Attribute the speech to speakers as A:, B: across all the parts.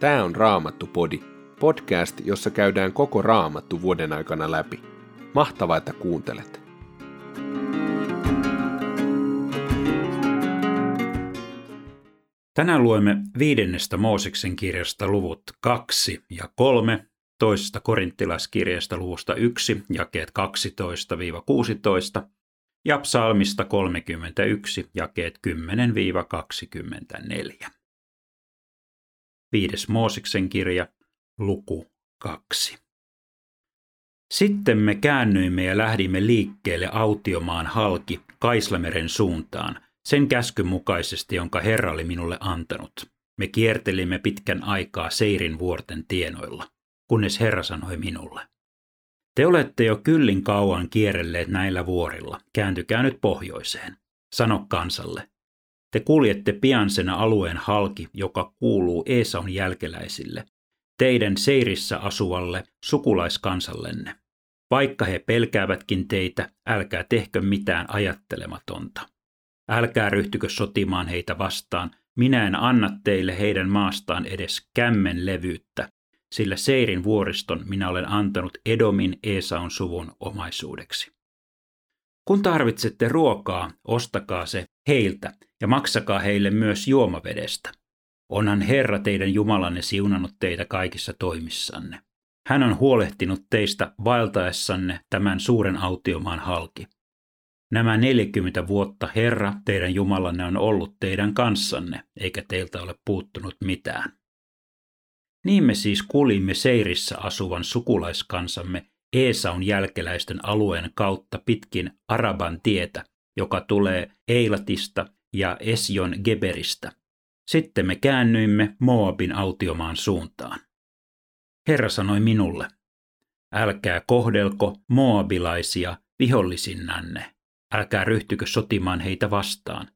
A: Tämä on Raamattu-podi, podcast, jossa käydään koko Raamattu vuoden aikana läpi. Mahtavaa, että kuuntelet!
B: Tänään luemme viidennestä Mooseksen kirjasta luvut 2 ja 3, toisesta korinttilaiskirjasta luvusta 1, jakeet 12-16, ja psalmista 31, jakeet 10-24. Viides Mooseksen kirja, luku 2. Sitten me käännyimme ja lähdimme liikkeelle autiomaan halki Kaislameren suuntaan, sen käskyn mukaisesti, jonka Herra oli minulle antanut. Me kiertelimme pitkän aikaa Seirin vuorten tienoilla, kunnes Herra sanoi minulle. Te olette jo kyllin kauan kierrelleet näillä vuorilla, kääntykää nyt pohjoiseen. Sano kansalle, te kuljette pian sen alueen halki, joka kuuluu Esaun jälkeläisille, teidän Seirissä asuvalle sukulaiskansallenne. Vaikka he pelkäävätkin teitä, älkää tehkö mitään ajattelematonta. Älkää ryhtykö sotimaan heitä vastaan, minä en anna teille heidän maastaan edes kämmen levyyttä, sillä Seirin vuoriston minä olen antanut Edomin Esaun suvun omaisuudeksi. Kun tarvitsette ruokaa, ostakaa se heiltä ja maksakaa heille myös juomavedestä. Onhan Herra teidän Jumalanne siunannut teitä kaikissa toimissanne. Hän on huolehtinut teistä vaeltaessanne tämän suuren autiomaan halki. Nämä 40 vuotta Herra, teidän Jumalanne, on ollut teidän kanssanne, eikä teiltä ole puuttunut mitään. Niin me siis kuulimme Seirissä asuvan sukulaiskansamme Eesaun jälkeläisten alueen kautta pitkin Araban tietä, joka tulee Eilatista ja Esjon Geberistä. Sitten me käännyimme Moabin autiomaan suuntaan. Herra sanoi minulle, älkää kohdelko moabilaisia vihollisinnanne, älkää ryhtykö sotimaan heitä vastaan.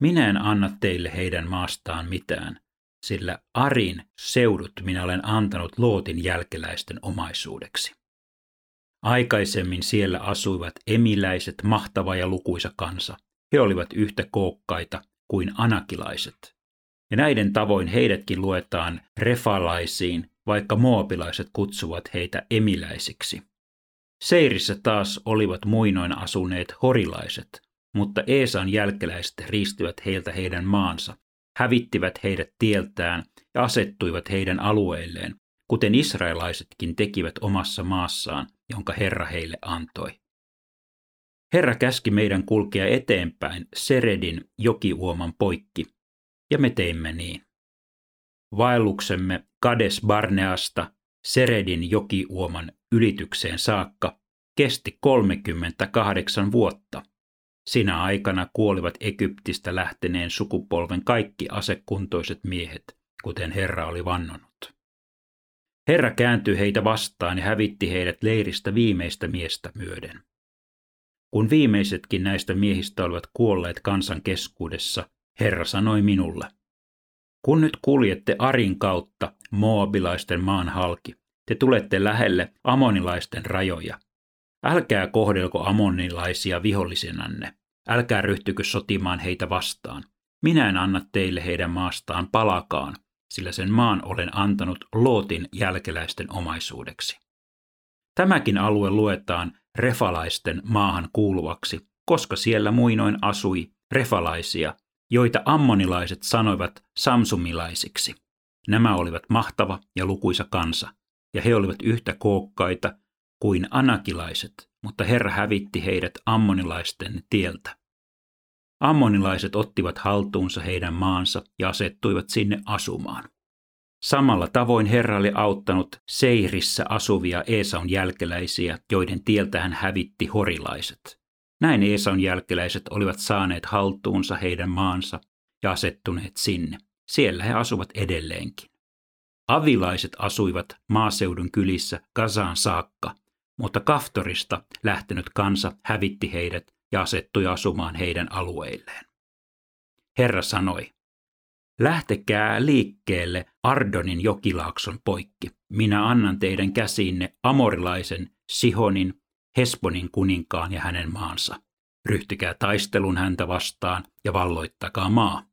B: Minä en anna teille heidän maastaan mitään, sillä Arin seudut minä olen antanut Lootin jälkeläisten omaisuudeksi. Aikaisemmin siellä asuivat emiläiset, mahtava ja lukuisa kansa. He olivat yhtä kookkaita kuin anakilaiset. Ja näiden tavoin heidätkin luetaan refalaisiin, vaikka moabilaiset kutsuvat heitä emiläisiksi. Seirissä taas olivat muinoin asuneet horilaiset, mutta Eesan jälkeläiset riistivät heiltä heidän maansa, hävittivät heidät tieltään ja asettuivat heidän alueilleen, kuten israelaisetkin tekivät omassa maassaan, jonka Herra heille antoi. Herra käski meidän kulkea eteenpäin Seredin jokiuoman poikki, ja me teimme niin. Vaelluksemme Kades Barneasta Seredin jokiuoman ylitykseen saakka kesti 38 vuotta. Sinä aikana kuolivat Egyptistä lähteneen sukupolven kaikki asekuntoiset miehet, kuten Herra oli vannonut. Herra kääntyi heitä vastaan ja hävitti heidät leiristä viimeistä miestä myöden. Kun viimeisetkin näistä miehistä olivat kuolleet kansan keskuudessa, Herra sanoi minulle, kun nyt kuljette Arin kautta Moabilaisten maan halki, te tulette lähelle amonilaisten rajoja. Älkää kohdelko amonilaisia vihollisenanne, älkää ryhtykö sotimaan heitä vastaan. Minä en anna teille heidän maastaan palakaan, sillä sen maan olen antanut Lootin jälkeläisten omaisuudeksi. Tämäkin alue luetaan refalaisten maahan kuuluvaksi, koska siellä muinoin asui refalaisia, joita ammonilaiset sanoivat samsumilaisiksi. Nämä olivat mahtava ja lukuisa kansa, ja he olivat yhtä kookkaita kuin anakilaiset, mutta Herra hävitti heidät ammonilaisten tieltä. Ammonilaiset ottivat haltuunsa heidän maansa ja asettuivat sinne asumaan. Samalla tavoin Herra oli auttanut Seirissä asuvia Esaun jälkeläisiä, joiden tieltä hän hävitti horilaiset. Näin Esaun jälkeläiset olivat saaneet haltuunsa heidän maansa ja asettuneet sinne. Siellä he asuvat edelleenkin. Avilaiset asuivat maaseudun kylissä Gazaan saakka, mutta Kaftorista lähtenyt kansa hävitti heidät ja asettui asumaan heidän alueilleen. Herra sanoi, lähtekää liikkeelle Ardonin jokilaakson poikki. Minä annan teidän käsiinne amorilaisen Sihonin, Hesbonin kuninkaan ja hänen maansa. Ryhtykää taistelun häntä vastaan ja valloittakaa maa.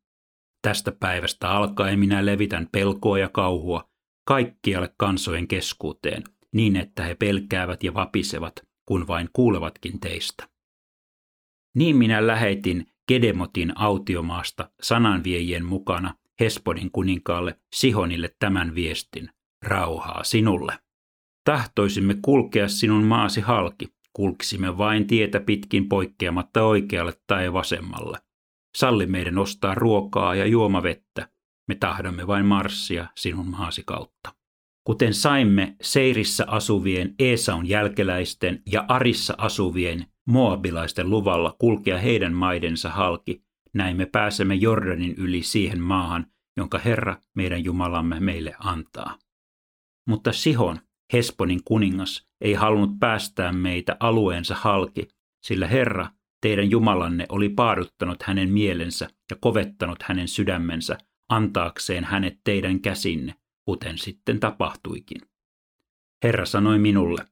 B: Tästä päivästä alkaen minä levitän pelkoa ja kauhua kaikkialle kansojen keskuuteen, niin että he pelkäävät ja vapisevat, kun vain kuulevatkin teistä. Niin minä lähetin Kedemotin autiomaasta sananviejien mukana Hesponin kuninkaalle Sihonille tämän viestin. Rauhaa sinulle. Tahtoisimme kulkea sinun maasi halki, kulkisimme vain tietä pitkin poikkeamatta oikealle tai vasemmalle. Salli meidän ostaa ruokaa ja juomavettä. Me tahdomme vain marssia sinun maasi kautta. Kuten saimme Seirissä asuvien Esaun jälkeläisten ja Arissa asuvien Moabilaisten luvalla kulkea heidän maidensa halki, näin me pääsemme Jordanin yli siihen maahan, jonka Herra meidän Jumalamme meille antaa. Mutta Sihon, Hesponin kuningas, ei halunnut päästää meitä alueensa halki, sillä Herra, teidän Jumalanne, oli paaduttanut hänen mielensä ja kovettanut hänen sydämensä antaakseen hänet teidän käsinne, kuten sitten tapahtuikin. Herra sanoi minulle,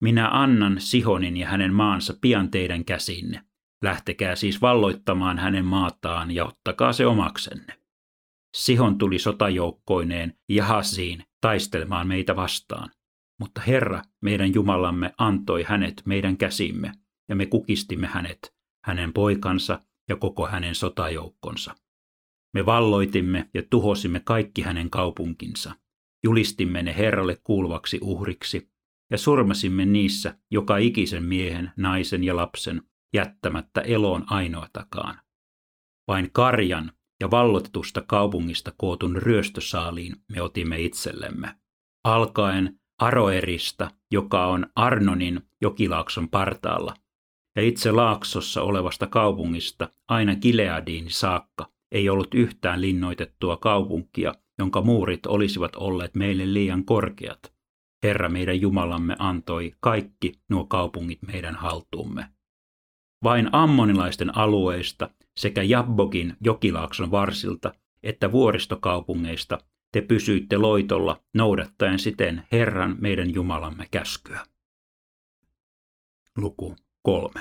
B: minä annan Sihonin ja hänen maansa pian teidän käsinne. Lähtekää siis valloittamaan hänen maataan ja ottakaa se omaksenne. Sihon tuli sotajoukkoineen Jahasiin taistelemaan meitä vastaan. Mutta Herra, meidän Jumalamme, antoi hänet meidän käsimme, ja me kukistimme hänet, hänen poikansa ja koko hänen sotajoukkonsa. Me valloitimme ja tuhosimme kaikki hänen kaupunkinsa. Julistimme ne Herralle kuuluvaksi uhriksi ja surmasimme niissä joka ikisen miehen, naisen ja lapsen, jättämättä eloon ainoatakaan. Vain karjan ja vallotetusta kaupungista kootun ryöstösaaliin me otimme itsellemme. Alkaen Aroerista, joka on Arnonin jokilaakson partaalla, ja itse laaksossa olevasta kaupungista aina Gileadiin saakka ei ollut yhtään linnoitettua kaupunkia, jonka muurit olisivat olleet meille liian korkeat. Herra meidän Jumalamme antoi kaikki nuo kaupungit meidän haltuumme. Vain ammonilaisten alueista sekä Jabbogin jokilaakson varsilta että vuoristokaupungeista te pysyitte loitolla noudattaen siten Herran meidän Jumalamme käskyä. Luku 3.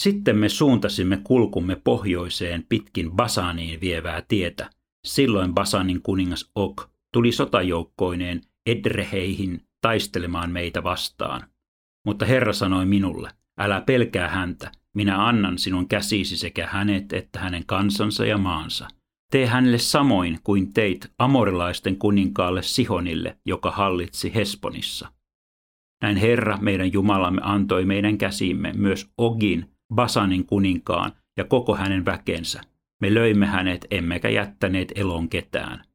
B: Sitten me suuntasimme kulkumme pohjoiseen pitkin Basaniin vievää tietä. Silloin Basanin kuningas Ok tuli sotajoukkoineen Edreheihin taistelemaan meitä vastaan. Mutta Herra sanoi minulle, älä pelkää häntä, minä annan sinun käsisi sekä hänet että hänen kansansa ja maansa. Tee hänelle samoin kuin teit amorilaisten kuninkaalle Sihonille, joka hallitsi Hesponissa. Näin Herra, meidän Jumalamme, antoi meidän käsimme myös Ogin, Basanin kuninkaan ja koko hänen väkensä. Me löimme hänet, emmekä jättäneet elon ketään.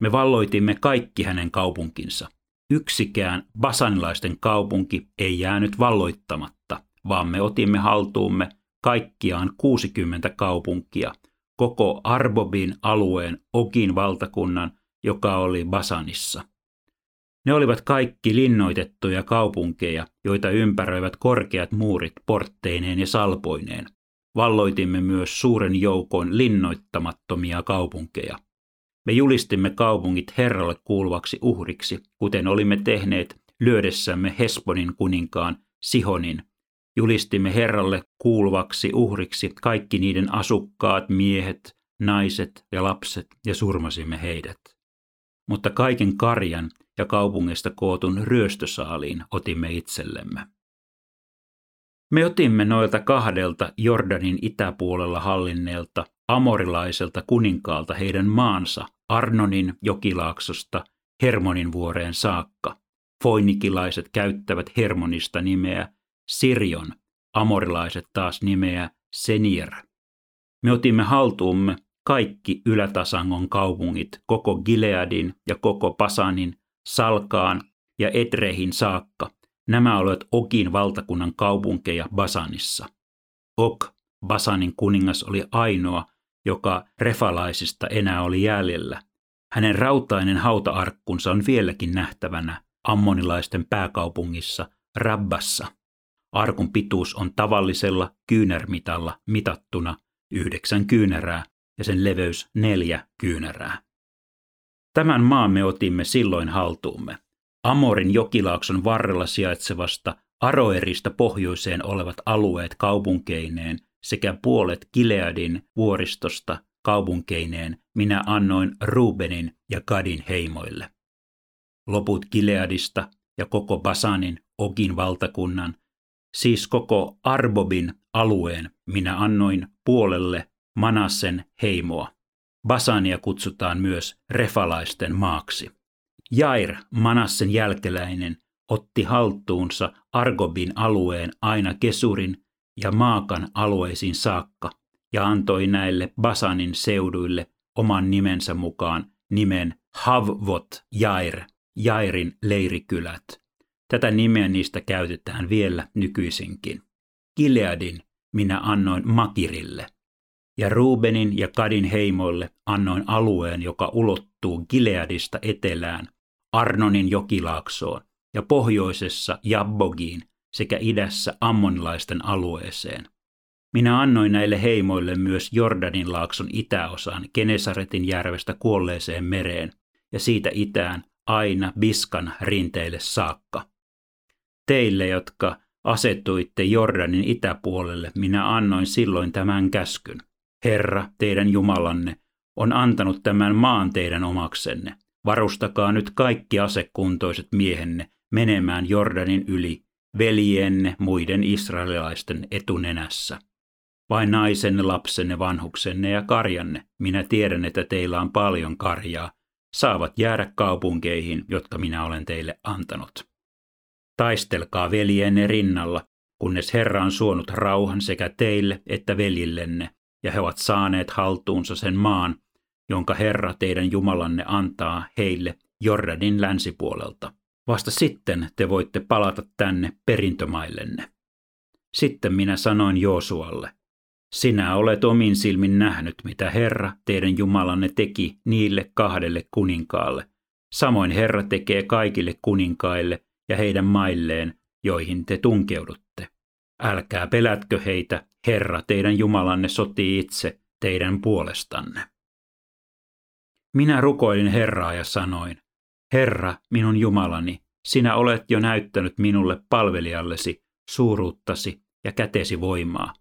B: Me valloitimme kaikki hänen kaupunkinsa. Yksikään basanilaisten kaupunki ei jäänyt valloittamatta, vaan me otimme haltuumme kaikkiaan 60 kaupunkia, koko Arbobin alueen Okin valtakunnan, joka oli Basanissa. Ne olivat kaikki linnoitettuja kaupunkeja, joita ympäröivät korkeat muurit portteineen ja salpoineen. Valloitimme myös suuren joukon linnoittamattomia kaupunkeja. Me julistimme kaupungit Herralle kuuluvaksi uhriksi, kuten olimme tehneet lyödessämme Hesbonin kuninkaan Sihonin. Julistimme Herralle kuuluvaksi uhriksi kaikki niiden asukkaat, miehet, naiset ja lapset ja surmasimme heidät. Mutta kaiken karjan ja kaupungista kootun ryöstösaaliin otimme itsellemme. Me otimme noilta kahdelta Jordanin itäpuolella hallinneelta amorilaiselta kuninkaalta heidän maansa Arnonin jokilaaksosta Hermonin vuoreen saakka. Foinikilaiset käyttävät Hermonista nimeä Sirion, amorilaiset taas nimeä Senir. Me otimme haltuumme kaikki Ylätasangon kaupungit, koko Gileadin ja koko Pasanin, Salkaan ja Etrehin saakka. Nämä olivat Okin valtakunnan kaupunkeja Basanissa. Ok, Basanin kuningas, oli ainoa, joka refalaisista enää oli jäljellä. Hänen rautainen hautaarkkunsa on vieläkin nähtävänä ammonilaisten pääkaupungissa Rabbassa. Arkun pituus on tavallisella kyynärmitalla mitattuna yhdeksän kyynärää ja sen leveys neljä kyynärää. Tämän maan me otimme silloin haltuumme. Amorin jokilaakson varrella sijaitsevasta Aroerista pohjoiseen olevat alueet kaupunkeineen sekä puolet Gileadin vuoristosta kaupunkeineen minä annoin Rubenin ja Kadin heimoille. Loput Gileadista ja koko Basanin, Ogin valtakunnan, siis koko Arbobin alueen minä annoin puolelle Manassen heimoa. Basania kutsutaan myös refalaisten maaksi. Jair, Manassen jälkeläinen, otti haltuunsa Argobin alueen aina Kesurin ja Maakan alueisiin saakka ja antoi näille Basanin seuduille oman nimensä mukaan nimen Havvot Jair, Jairin leirikylät. Tätä nimeä niistä käytetään vielä nykyisinkin. Gileadin minä annoin Makirille, ja Rubenin ja Kadin heimoille annoin alueen, joka ulottuu Gileadista etelään, Arnonin jokilaaksoon, ja pohjoisessa Jabbogiin sekä idässä Ammonilaisten alueeseen. Minä annoin näille heimoille myös Jordanin laakson itäosan Kenesaretin järvestä kuolleeseen mereen ja siitä itään aina Biskan rinteille saakka. Teille, jotka asettuitte Jordanin itäpuolelle, minä annoin silloin tämän käskyn. Herra, teidän Jumalanne, on antanut tämän maan teidän omaksenne. Varustakaa nyt kaikki asekuntoiset miehenne menemään Jordanin yli, veljenne muiden israelilaisten etunenässä. Vain naisenne, lapsenne, vanhuksenne ja karjanne, minä tiedän, että teillä on paljon karjaa, saavat jäädä kaupunkeihin, jotka minä olen teille antanut. Taistelkaa veljenne rinnalla, kunnes Herra on suonut rauhan sekä teille että veljillenne, ja he ovat saaneet haltuunsa sen maan, jonka Herra teidän Jumalanne antaa heille Jordanin länsipuolelta. Vasta sitten te voitte palata tänne perintömaillenne. Sitten minä sanoin Joosualle, sinä olet omin silmin nähnyt, mitä Herra, teidän Jumalanne, teki niille kahdelle kuninkaalle. Samoin Herra tekee kaikille kuninkaille ja heidän mailleen, joihin te tunkeudutte. Älkää pelätkö heitä, Herra, teidän Jumalanne sotii itse teidän puolestanne. Minä rukoilin Herraa ja sanoin, Herra, minun Jumalani, sinä olet jo näyttänyt minulle palvelijallesi suuruuttasi ja kätesi voimaa.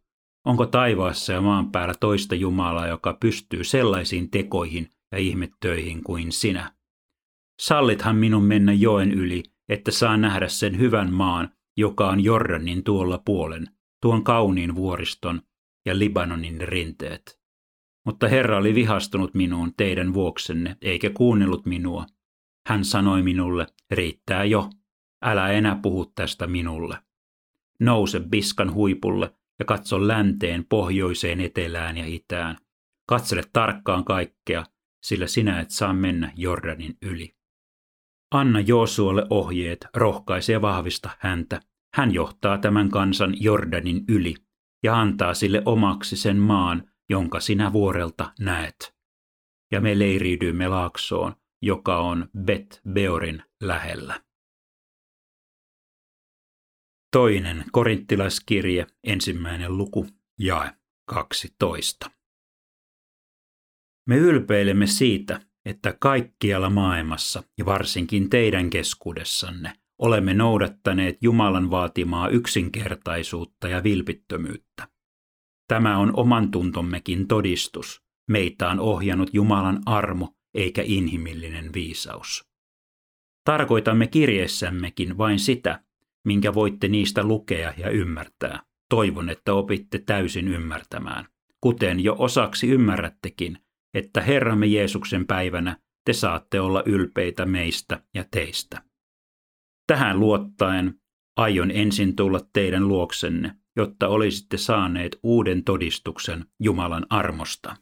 B: Onko taivaassa ja maan päällä toista Jumalaa, joka pystyy sellaisiin tekoihin ja ihmettöihin kuin sinä? Sallithan minun mennä joen yli, että saa nähdä sen hyvän maan, joka on Jordanin tuolla puolen, tuon kauniin vuoriston ja Libanonin rinteet. Mutta Herra oli vihastunut minuun teidän vuoksenne, eikä kuunnellut minua. Hän sanoi minulle, riittää jo, älä enää puhu tästä minulle. Nouse Biskan huipulle ja katso länteen, pohjoiseen, etelään ja itään. Katsele tarkkaan kaikkea, sillä sinä et saa mennä Jordanin yli. Anna Joosualle ohjeet, rohkaise ja vahvista häntä. Hän johtaa tämän kansan Jordanin yli ja antaa sille omaksi sen maan, jonka sinä vuorelta näet. Ja me leiriydymme laaksoon, joka on Bet Beorin lähellä. Toinen korinttilaiskirje, ensimmäinen luku, jae 12. Me ylpeilemme siitä, että kaikkialla maailmassa ja varsinkin teidän keskuudessanne olemme noudattaneet Jumalan vaatimaa yksinkertaisuutta ja vilpittömyyttä. Tämä on oman tuntommekin todistus. Meitä on ohjannut Jumalan armo eikä inhimillinen viisaus. Tarkoitamme kirjeessämmekin vain sitä, minkä voitte niistä lukea ja ymmärtää. Toivon, että opitte täysin ymmärtämään, kuten jo osaksi ymmärrättekin, että Herramme Jeesuksen päivänä te saatte olla ylpeitä meistä ja teistä. Tähän luottaen aion ensin tulla teidän luoksenne, jotta olisitte saaneet uuden todistuksen Jumalan armosta.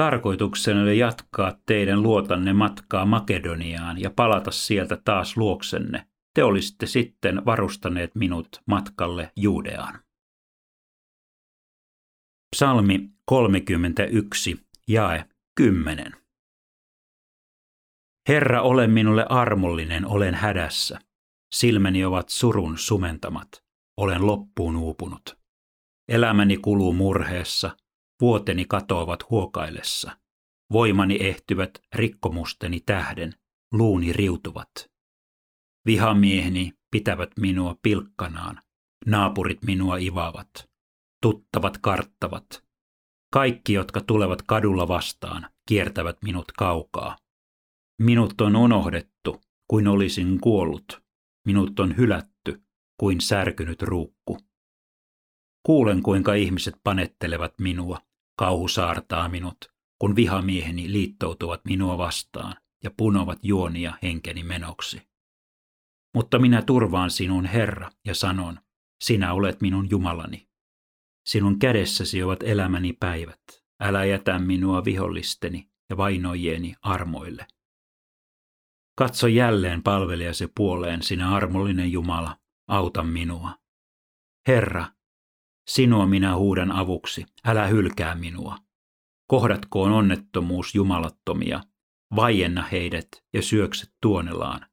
B: Tarkoituksena oli jatkaa teidän luotanne matkaa Makedoniaan ja palata sieltä taas luoksenne, te olisitte sitten varustaneet minut matkalle Juudeaan. Psalmi 31, jae 10. Herra, ole minulle armollinen, olen hädässä. Silmäni ovat surun sumentamat. Olen loppuun uupunut. Elämäni kuluu murheessa, vuoteni katoavat huokaillessa. Voimani ehtyvät rikkomusteni tähden, luuni riutuvat. Vihamieheni pitävät minua pilkkanaan, naapurit minua ivaavat, tuttavat karttavat. Kaikki, jotka tulevat kadulla vastaan, kiertävät minut kaukaa. Minut on unohdettu, kuin olisin kuollut. Minut on hylätty, kuin särkynyt ruukku. Kuulen, kuinka ihmiset panettelevat minua, kauhu saartaa minut, kun vihamieheni liittoutuvat minua vastaan ja punovat juonia henkeni menoksi. Mutta minä turvaan sinun, Herra, ja sanon, sinä olet minun Jumalani. Sinun kädessäsi ovat elämäni päivät. Älä jätä minua vihollisteni ja vainojieni armoille. Katso jälleen palvelijasi puoleen, sinä armollinen Jumala, auta minua. Herra, sinua minä huudan avuksi, älä hylkää minua. Kohdatkoon onnettomuus jumalattomia, vaienna heidät ja syökset tuonelaan.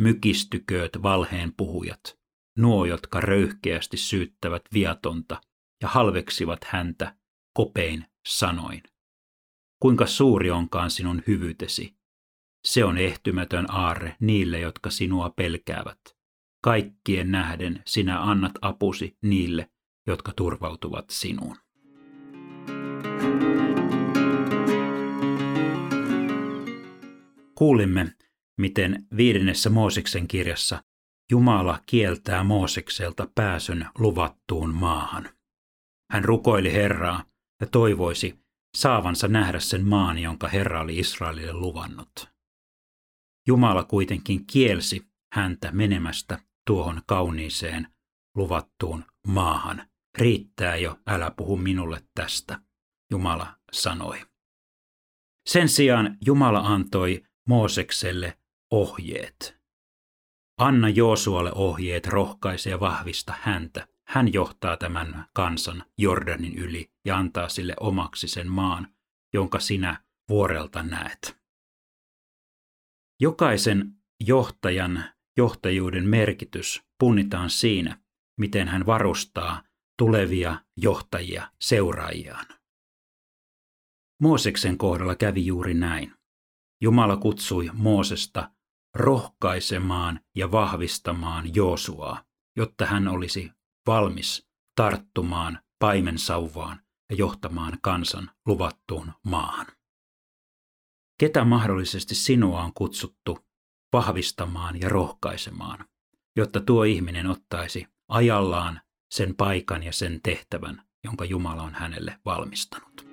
B: Mykistykööt valheen puhujat, nuo, jotka röyhkeästi syyttävät viatonta ja halveksivat häntä kopein sanoin. Kuinka suuri onkaan sinun hyvyytesi? Se on ehtymätön aarre niille, jotka sinua pelkäävät. Kaikkien nähden sinä annat apusi niille, jotka turvautuvat sinuun. Kuulimme, miten viidennessä Mooseksen kirjassa Jumala kieltää Moosekselta pääsyn luvattuun maahan. Hän rukoili Herraa ja toivoisi saavansa nähdä sen maan, jonka Herra oli Israelille luvannut. Jumala kuitenkin kielsi häntä menemästä tuohon kauniiseen luvattuun maahan. Riittää jo, älä puhu minulle tästä, Jumala sanoi. Sen sijaan Jumala antoi Moosekselle ohjeet. Anna Joosualle ohjeet, rohkaise ja vahvista häntä. Hän johtaa tämän kansan Jordanin yli ja antaa sille omaksi sen maan, jonka sinä vuorelta näet. Jokaisen johtajan johtajuuden merkitys punnitaan siinä, miten hän varustaa tulevia johtajia seuraajiaan. Mooseksen kohdalla kävi juuri näin. Jumala kutsui Moosesta rohkaisemaan ja vahvistamaan Joosuaa, jotta hän olisi valmis tarttumaan paimensauvaan ja johtamaan kansan luvattuun maahan. Ketä mahdollisesti sinua on kutsuttu vahvistamaan ja rohkaisemaan, jotta tuo ihminen ottaisi ajallaan sen paikan ja sen tehtävän, jonka Jumala on hänelle valmistanut.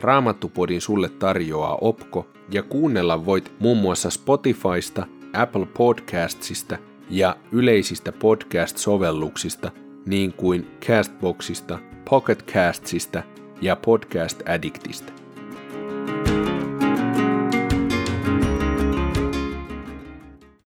A: Raamattupodin sulle tarjoaa Opko ja kuunnella voit muun muassa Spotifysta, Apple Podcastsista ja yleisistä podcast-sovelluksista niin kuin Castboxista, Pocketcastsista ja Podcast Addictista.